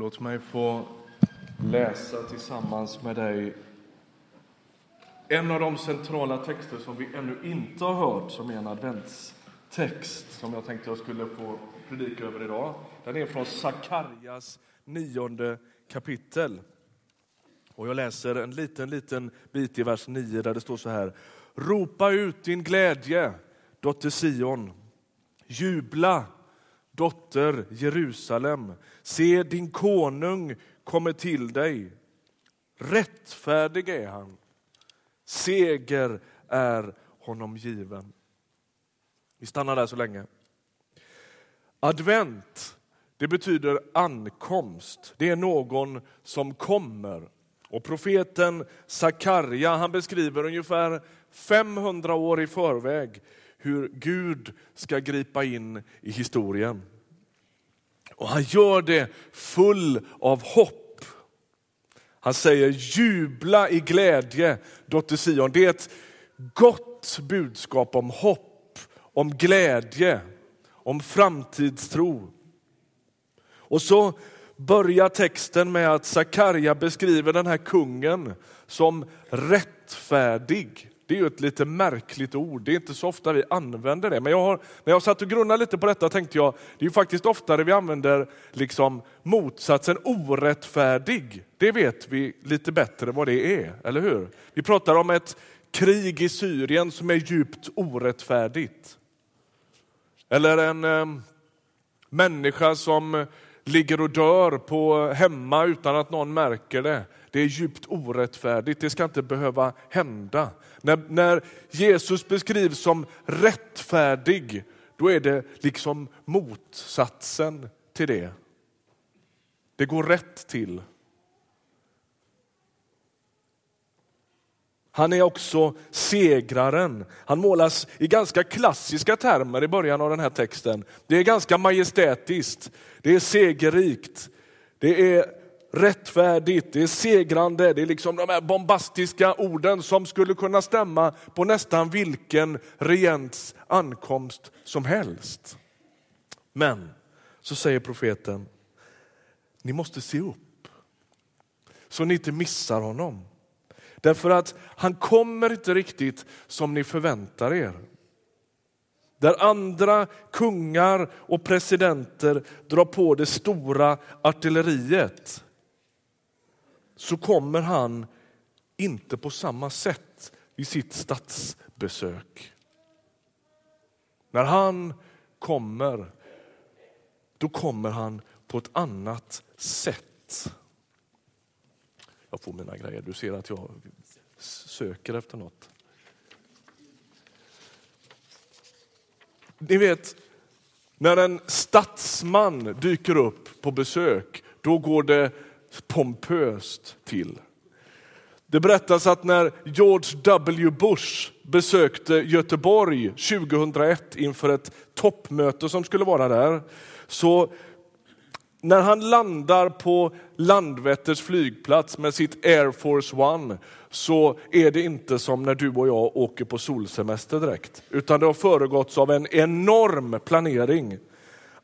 Låt mig få läsa tillsammans med dig en av de centrala texter som vi ännu inte har hört som är en adventstext som jag tänkte jag skulle få predika över idag. Den är från Sakarjas nionde kapitel. Och jag läser en liten, liten bit i vers 9 där det står så här. Ropa ut din glädje, dotter Sion. Jubla, dotter Jerusalem. Se, din konung kommer till dig. Rättfärdig är han. Seger är honom given. Vi stannar där så länge. Advent, det betyder ankomst. Det är någon som kommer. Och profeten Sakarja han beskriver ungefär 500 år i förväg hur Gud ska gripa in i historien. Och han gör det full av hopp. Han säger jubla i glädje, dotter Sion. Det är ett gott budskap om hopp, om glädje, om framtidstro. Och så börjar texten med att Sakarja beskriver den här kungen som rättfärdig. Det är ju ett lite märkligt ord, det är inte så ofta vi använder det. Men jag har, när jag satt och grunnade lite på detta tänkte jag, det är ju faktiskt oftare vi använder liksom motsatsen orättfärdig. Det vet vi lite bättre vad det är, eller hur? Vi pratar om ett krig i Syrien som är djupt orättfärdigt. Eller en eh, människa som ligger och dör på hemma utan att någon märker det. Det är djupt orättfärdigt, det ska inte behöva hända. När, när Jesus beskrivs som rättfärdig, då är det liksom motsatsen till det. Det går rätt till. Han är också segraren. Han målas i ganska klassiska termer i början av den här texten. Det är ganska majestätiskt, det är segerrikt, det är rättfärdigt, det är segrande, det är liksom de här bombastiska orden som skulle kunna stämma på nästan vilken regents ankomst som helst. Men så säger profeten, ni måste se upp så ni inte missar honom. Därför att han kommer inte riktigt som ni förväntar er. Där andra kungar och presidenter drar på det stora artilleriet så kommer han inte på samma sätt vid sitt statsbesök. När han kommer, då kommer han på ett annat sätt. Jag får mina grejer, du ser att jag söker efter något. Ni vet, när en statsman dyker upp på besök, då går det pompöst till. Det berättas att när George W Bush besökte Göteborg 2001 inför ett toppmöte som skulle vara där, så när han landar på Landvetters flygplats med sitt Air Force One så är det inte som när du och jag åker på solsemester direkt, utan det har föregåtts av en enorm planering.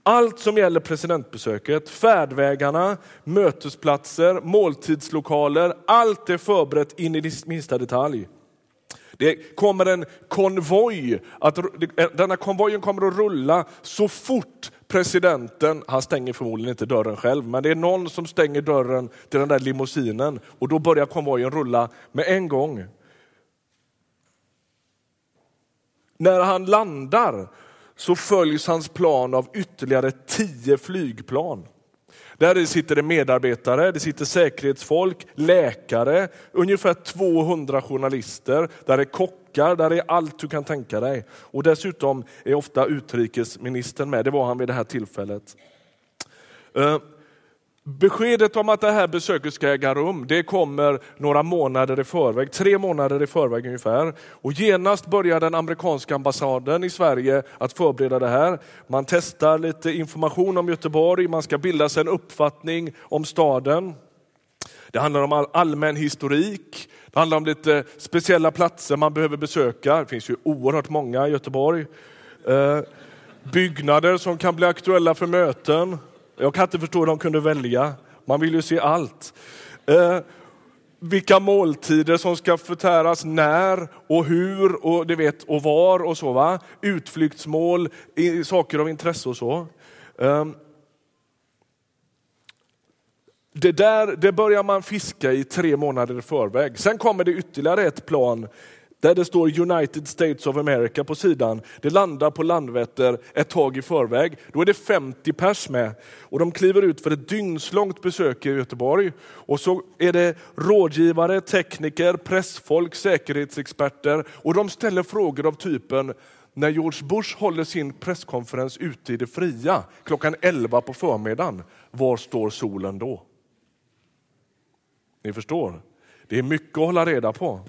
Allt som gäller presidentbesöket, färdvägarna, mötesplatser, måltidslokaler, allt är förberett in i minsta detalj. Det kommer en konvoj, att, eh, denna konvojen kommer att rulla så fort presidenten, han stänger förmodligen inte dörren själv, men det är någon som stänger dörren till den där limousinen och då börjar konvojen rulla med en gång. När han landar så följs hans plan av ytterligare tio flygplan. Där sitter det medarbetare, det sitter säkerhetsfolk, läkare, ungefär 200 journalister, där är kockar, där är allt du kan tänka dig. Och dessutom är ofta utrikesministern med, det var han vid det här tillfället. Eh, Beskedet om att det här besöket ska äga rum, det kommer några månader i förväg, tre månader i förväg ungefär. Och genast börjar den amerikanska ambassaden i Sverige att förbereda det här. Man testar lite information om Göteborg, man ska bilda sig en uppfattning om staden. Det handlar om allmän historik, det handlar om lite speciella platser man behöver besöka. Det finns ju oerhört många i Göteborg. Eh, byggnader som kan bli aktuella för möten. Jag kan inte förstå hur de kunde välja Man vill ju se allt. Eh, vilka måltider som ska förtäras när och hur och, det vet, och var och så. Va? Utflyktsmål, saker av intresse och så. Eh, det där det börjar man fiska i tre månader i förväg. Sen kommer det ytterligare ett plan där det står United States of America på sidan. Det landar på Landvetter ett tag i förväg. Då är det 50 pers med och de kliver ut för ett dygnslångt besök i Göteborg. Och så är det rådgivare, tekniker, pressfolk, säkerhetsexperter och de ställer frågor av typen när George Bush håller sin presskonferens ute i det fria klockan 11 på förmiddagen, var står solen då? Ni förstår, det är mycket att hålla reda på.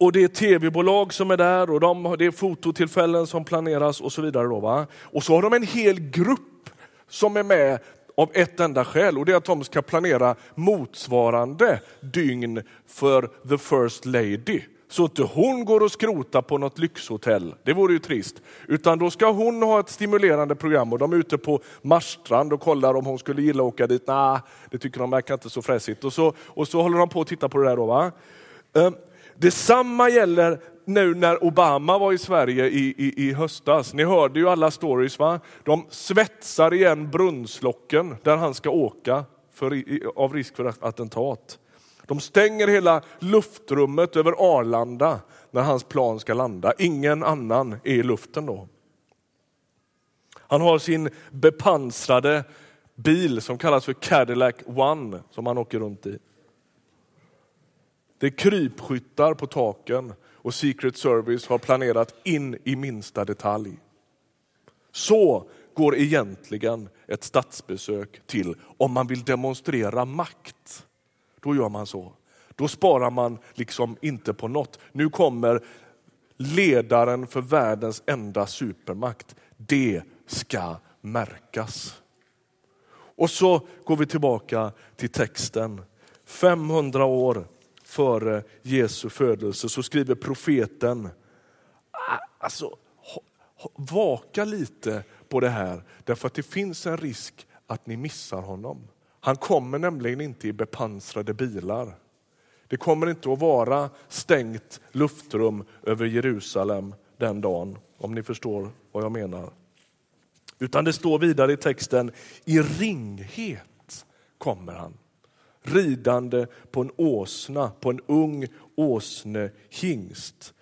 Och det är tv-bolag som är där och de, det är fototillfällen som planeras och så vidare. Då, va? Och så har de en hel grupp som är med av ett enda skäl och det är att de ska planera motsvarande dygn för the first lady. Så att hon går och skrotar på något lyxhotell, det vore ju trist. Utan då ska hon ha ett stimulerande program och de är ute på Marstrand och kollar om hon skulle gilla att åka dit. Nej, det tycker de verkar inte så fräsigt. Och så, och så håller de på att titta på det där. Då, va? Ehm, Detsamma gäller nu när Obama var i Sverige i, i, i höstas. Ni hörde ju alla stories. va? De svetsar igen brunnslocken där han ska åka för, av risk för attentat. De stänger hela luftrummet över Arlanda när hans plan ska landa. Ingen annan är i luften då. Han har sin bepansrade bil som kallas för Cadillac One som han åker runt i. Det är krypskyttar på taken och Secret Service har planerat in i minsta detalj. Så går egentligen ett statsbesök till om man vill demonstrera makt. Då gör man så. Då sparar man liksom inte på något. Nu kommer ledaren för världens enda supermakt. Det ska märkas. Och så går vi tillbaka till texten. 500 år före Jesu födelse så skriver profeten, ah, alltså vaka lite på det här därför att det finns en risk att ni missar honom. Han kommer nämligen inte i bepansrade bilar. Det kommer inte att vara stängt luftrum över Jerusalem den dagen, om ni förstår vad jag menar. Utan det står vidare i texten, i ringhet kommer han ridande på en åsna, på en ung åsnehingst.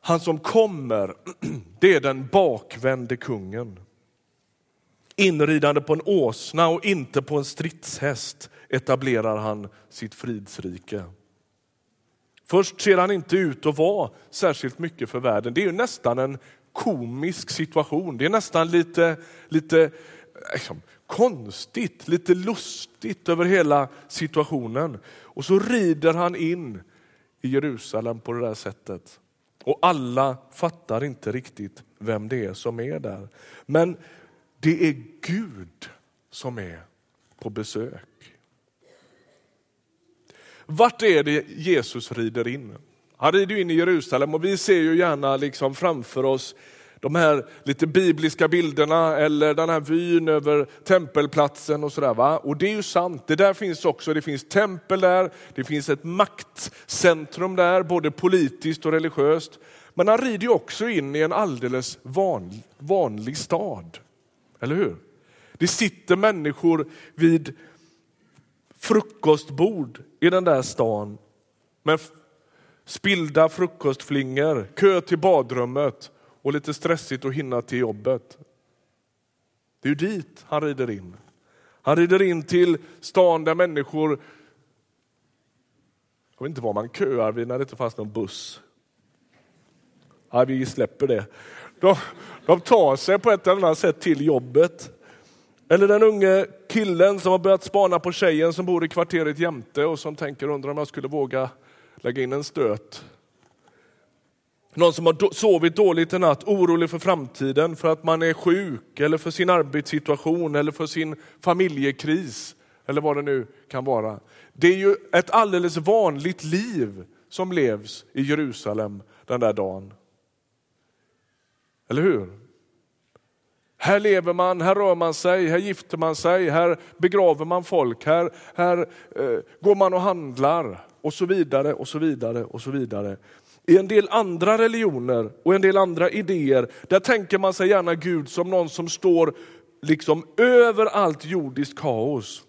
Han som kommer, det är den bakvände kungen. Inridande på en åsna och inte på en stridshäst etablerar han sitt fridsrike. Först ser han inte ut att vara särskilt mycket för världen. Det är ju nästan en komisk situation. Det är nästan lite, lite eh, liksom, konstigt, lite lustigt över hela situationen. Och så rider han in i Jerusalem på det där sättet. Och alla fattar inte riktigt vem det är som är där. Men det är Gud som är på besök. Vart är det Jesus rider in? Han rider in i Jerusalem och vi ser ju gärna liksom framför oss de här lite bibliska bilderna eller den här vyn över tempelplatsen och sådär. Va? Och det är ju sant, det där finns också, det finns tempel där, det finns ett maktcentrum där, både politiskt och religiöst. Men han rider ju också in i en alldeles vanlig, vanlig stad. Eller hur? Det sitter människor vid frukostbord i den där stan med spillda frukostflingor, kö till badrummet och lite stressigt att hinna till jobbet. Det är ju dit han rider in. Han rider in till stan där människor, jag vet inte var man köar vid när det inte fanns någon buss. Nej, vi släpper det. De, de tar sig på ett eller annat sätt till jobbet. Eller den unge killen som har börjat spana på tjejen som bor i kvarteret jämte och som tänker undrar om jag skulle våga lägga in en stöt. Någon som har sovit dåligt en natt, orolig för framtiden, för att man är sjuk, eller för sin arbetssituation, eller för sin familjekris, eller vad det nu kan vara. Det är ju ett alldeles vanligt liv som levs i Jerusalem den där dagen. Eller hur? Här lever man, här rör man sig, här gifter man sig, här begraver man folk, här, här eh, går man och handlar och så vidare och så vidare och så vidare. I en del andra religioner och en del andra idéer, där tänker man sig gärna Gud som någon som står liksom över allt jordiskt kaos.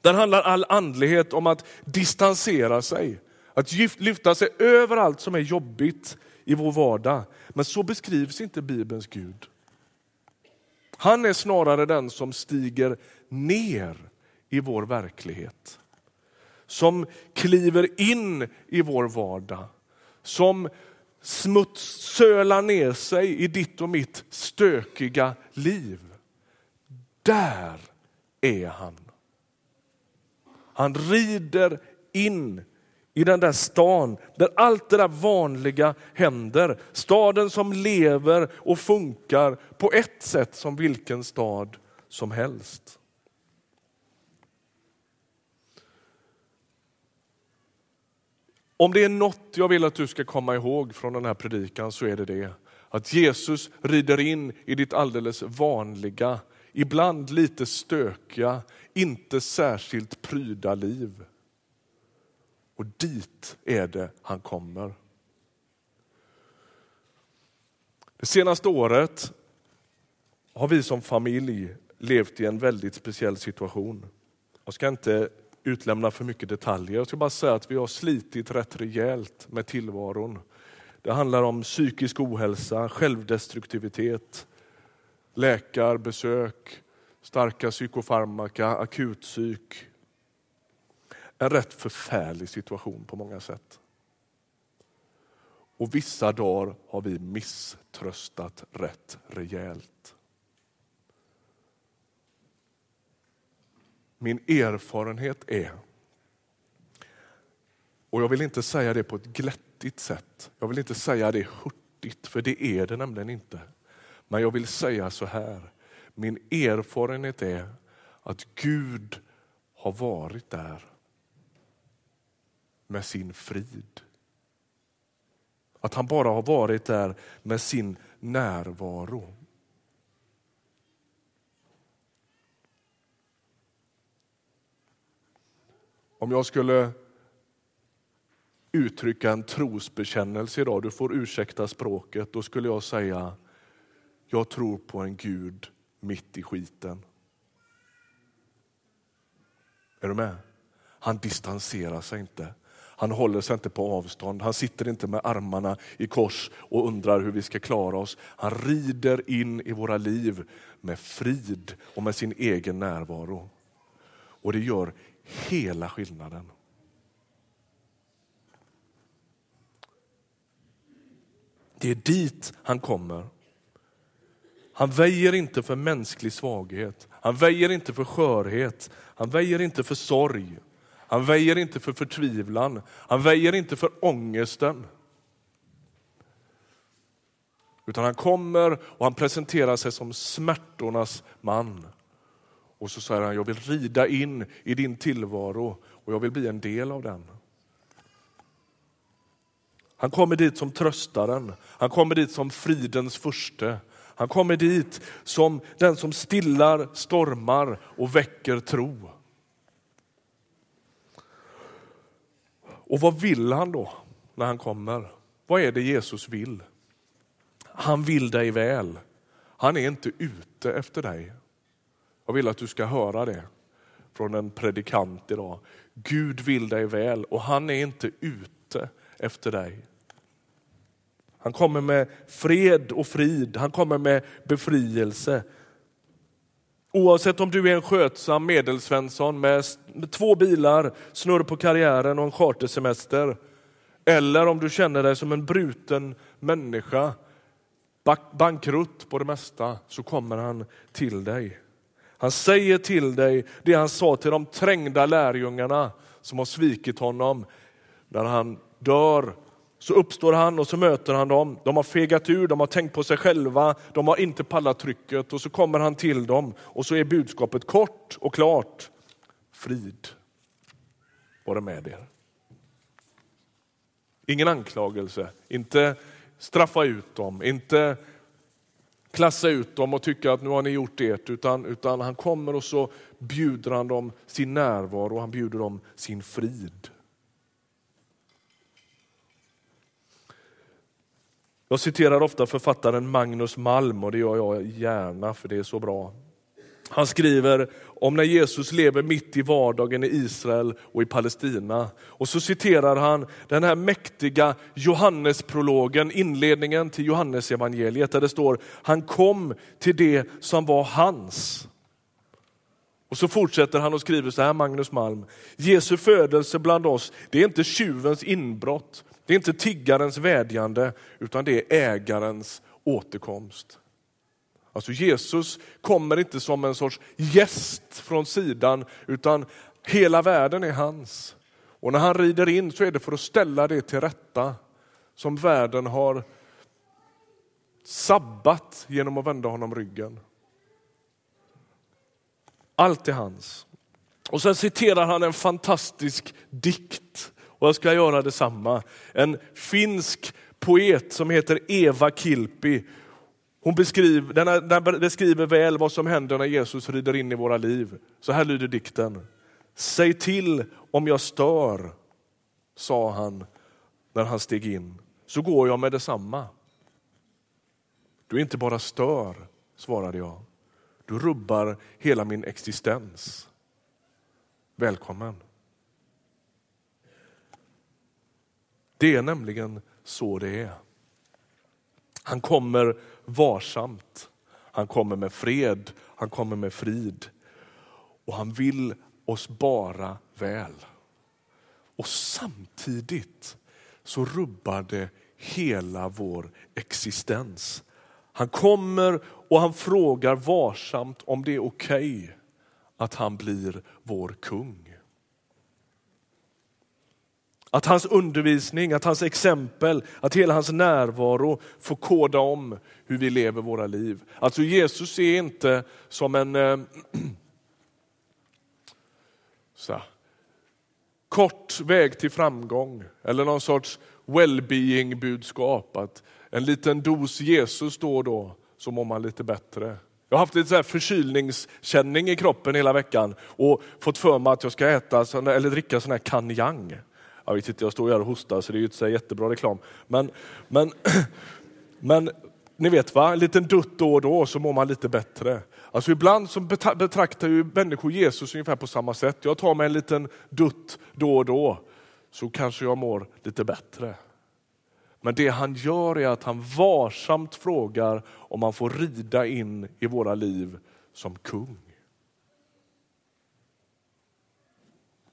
Där handlar all andlighet om att distansera sig, att lyfta sig över allt som är jobbigt i vår vardag. Men så beskrivs inte Bibelns Gud. Han är snarare den som stiger ner i vår verklighet. Som kliver in i vår vardag. Som smuts sölar ner sig i ditt och mitt stökiga liv. Där är han. Han rider in i den där stan där allt det där vanliga händer. Staden som lever och funkar på ett sätt som vilken stad som helst. Om det är något jag vill att du ska komma ihåg från den här predikan så är det det. Att Jesus rider in i ditt alldeles vanliga, ibland lite stökiga, inte särskilt pryda liv. Och dit är det han kommer. Det senaste året har vi som familj levt i en väldigt speciell situation. Jag ska inte utlämna för mycket detaljer. Jag ska bara säga att vi har slitit rätt rejält med tillvaron. Det handlar om psykisk ohälsa, självdestruktivitet, läkarbesök, starka psykofarmaka, akutpsyk. En rätt förfärlig situation på många sätt. Och vissa dagar har vi misströstat rätt rejält. Min erfarenhet är, och jag vill inte säga det på ett glättigt sätt, jag vill inte säga det hurtigt, för det är det nämligen inte. Men jag vill säga så här, min erfarenhet är att Gud har varit där med sin frid. Att han bara har varit där med sin närvaro. Om jag skulle uttrycka en trosbekännelse idag, du får ursäkta språket, då skulle jag säga jag tror på en Gud mitt i skiten. Är du med? Han distanserar sig inte. Han håller sig inte på avstånd. Han sitter inte med armarna i kors och undrar hur vi ska klara oss. Han rider in i våra liv med frid och med sin egen närvaro. Och det gör hela skillnaden. Det är dit han kommer. Han väjer inte för mänsklig svaghet. Han väjer inte för skörhet. Han väjer inte för sorg. Han väjer inte för förtvivlan. Han väjer inte för ångesten. Utan han kommer och han presenterar sig som smärtornas man. Och så säger han, jag vill rida in i din tillvaro och jag vill bli en del av den. Han kommer dit som tröstaren, han kommer dit som fridens furste. Han kommer dit som den som stillar stormar och väcker tro. Och vad vill han då när han kommer? Vad är det Jesus vill? Han vill dig väl. Han är inte ute efter dig. Jag vill att du ska höra det från en predikant idag. Gud vill dig väl och han är inte ute efter dig. Han kommer med fred och frid, han kommer med befrielse. Oavsett om du är en skötsam medelsvensson med två bilar, snurr på karriären och en chartersemester. Eller om du känner dig som en bruten människa, bankrutt på det mesta, så kommer han till dig. Han säger till dig det han sa till de trängda lärjungarna som har svikit honom. När han dör så uppstår han och så möter han dem. De har fegat ur, de har tänkt på sig själva, de har inte pallat trycket och så kommer han till dem och så är budskapet kort och klart. Frid vare med er. Ingen anklagelse, inte straffa ut dem, inte klassa ut dem och tycka att nu har ni gjort det, utan, utan han kommer och så bjuder han dem sin närvaro och han bjuder dem sin frid. Jag citerar ofta författaren Magnus Malm och det gör jag gärna för det är så bra. Han skriver om när Jesus lever mitt i vardagen i Israel och i Palestina. Och så citerar han den här mäktiga Johannesprologen, inledningen till Johannesevangeliet där det står han kom till det som var hans. Och så fortsätter han och skriver så här, Magnus Malm. Jesu födelse bland oss, det är inte tjuvens inbrott, det är inte tiggarens vädjande, utan det är ägarens återkomst. Alltså Jesus kommer inte som en sorts gäst från sidan, utan hela världen är hans. Och när han rider in så är det för att ställa det till rätta som världen har sabbat genom att vända honom ryggen. Allt är hans. Och sen citerar han en fantastisk dikt och jag ska göra detsamma. En finsk poet som heter Eva Kilpi hon beskriver, den, den beskriver väl vad som händer när Jesus rider in i våra liv. Så här lyder dikten. Säg till om jag stör, sa han när han steg in, så går jag med detsamma. Du inte bara stör, svarade jag. Du rubbar hela min existens. Välkommen. Det är nämligen så det är. Han kommer varsamt. Han kommer med fred, han kommer med frid. Och han vill oss bara väl. Och samtidigt så rubbar det hela vår existens. Han kommer och han frågar varsamt om det är okej okay att han blir vår kung. Att hans undervisning, att hans exempel, att hela hans närvaro får koda om hur vi lever våra liv. Alltså Jesus är inte som en äh, så, kort väg till framgång eller någon sorts well-being budskap. Att en liten dos Jesus då och då så mår man lite bättre. Jag har haft lite så förkylningskänning i kroppen hela veckan och fått för mig att jag ska äta eller dricka sån här kanjang. Jag vi sitter, jag står här och hostar så det är ju inte så jättebra reklam. Men, men, men ni vet va, en liten dutt då och då så mår man lite bättre. Alltså ibland så betraktar ju människor Jesus ungefär på samma sätt. Jag tar mig en liten dutt då och då så kanske jag mår lite bättre. Men det han gör är att han varsamt frågar om man får rida in i våra liv som kung.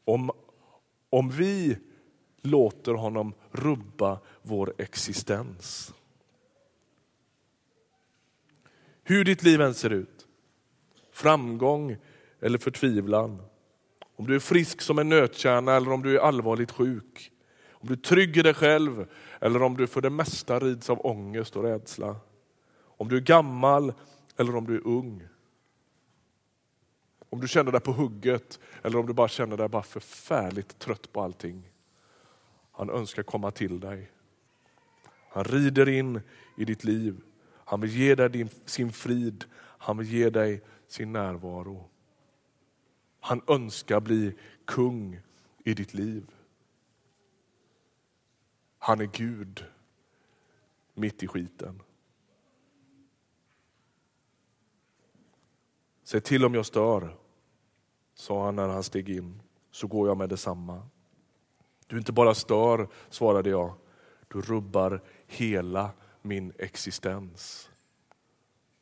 Om, om vi låter honom rubba vår existens. Hur ditt liv än ser ut, framgång eller förtvivlan, om du är frisk som en nötkärna eller om du är allvarligt sjuk, om du är trygg i dig själv eller om du för det mesta rids av ångest och rädsla, om du är gammal eller om du är ung, om du känner dig på hugget eller om du bara känner dig bara förfärligt trött på allting. Han önskar komma till dig. Han rider in i ditt liv. Han vill ge dig din, sin frid. Han vill ge dig sin närvaro. Han önskar bli kung i ditt liv. Han är Gud mitt i skiten. Säg till om jag stör, sa han när han steg in, så går jag med detsamma. Du inte bara stör, svarade jag, du rubbar hela min existens.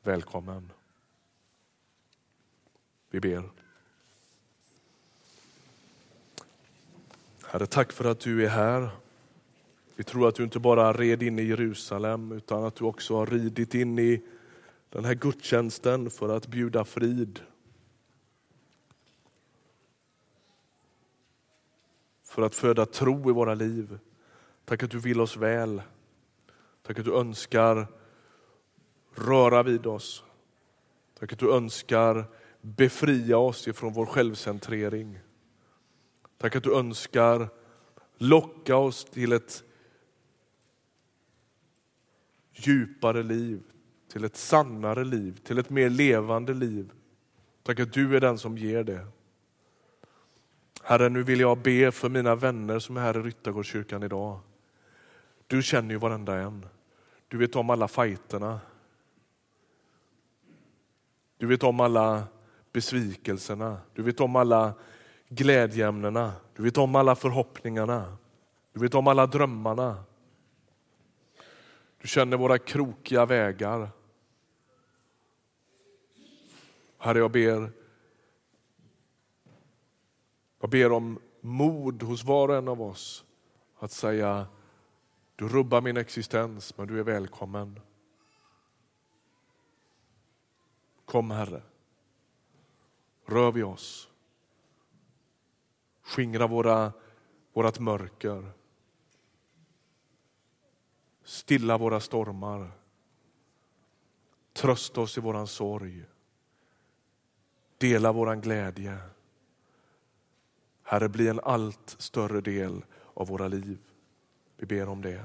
Välkommen. Vi ber. Herre, tack för att du är här. Vi tror att du inte bara red in i Jerusalem utan att du också har ridit in i den här gudstjänsten för att bjuda frid, för att föda tro i våra liv. Tack att du vill oss väl. Tack att du önskar röra vid oss. Tack att du önskar befria oss ifrån vår självcentrering. Tack att du önskar locka oss till ett djupare liv, till ett sannare liv, till ett mer levande liv. Tack att du är den som ger det. Herre, nu vill jag be för mina vänner som är här i Ryttargårdskyrkan idag. Du känner ju varenda en. Du vet om alla fajterna. Du vet om alla besvikelserna. Du vet om alla glädjeämnena. Du vet om alla förhoppningarna. Du vet om alla drömmarna. Du känner våra krokiga vägar. Herre, jag ber, jag ber om mod hos var och en av oss att säga du rubbar min existens, men du är välkommen. Kom Herre, rör vid oss. Skingra våra, vårat mörker. Stilla våra stormar. Trösta oss i våran sorg. Dela våran glädje. Herre, bli en allt större del av våra liv. Vi ber om det.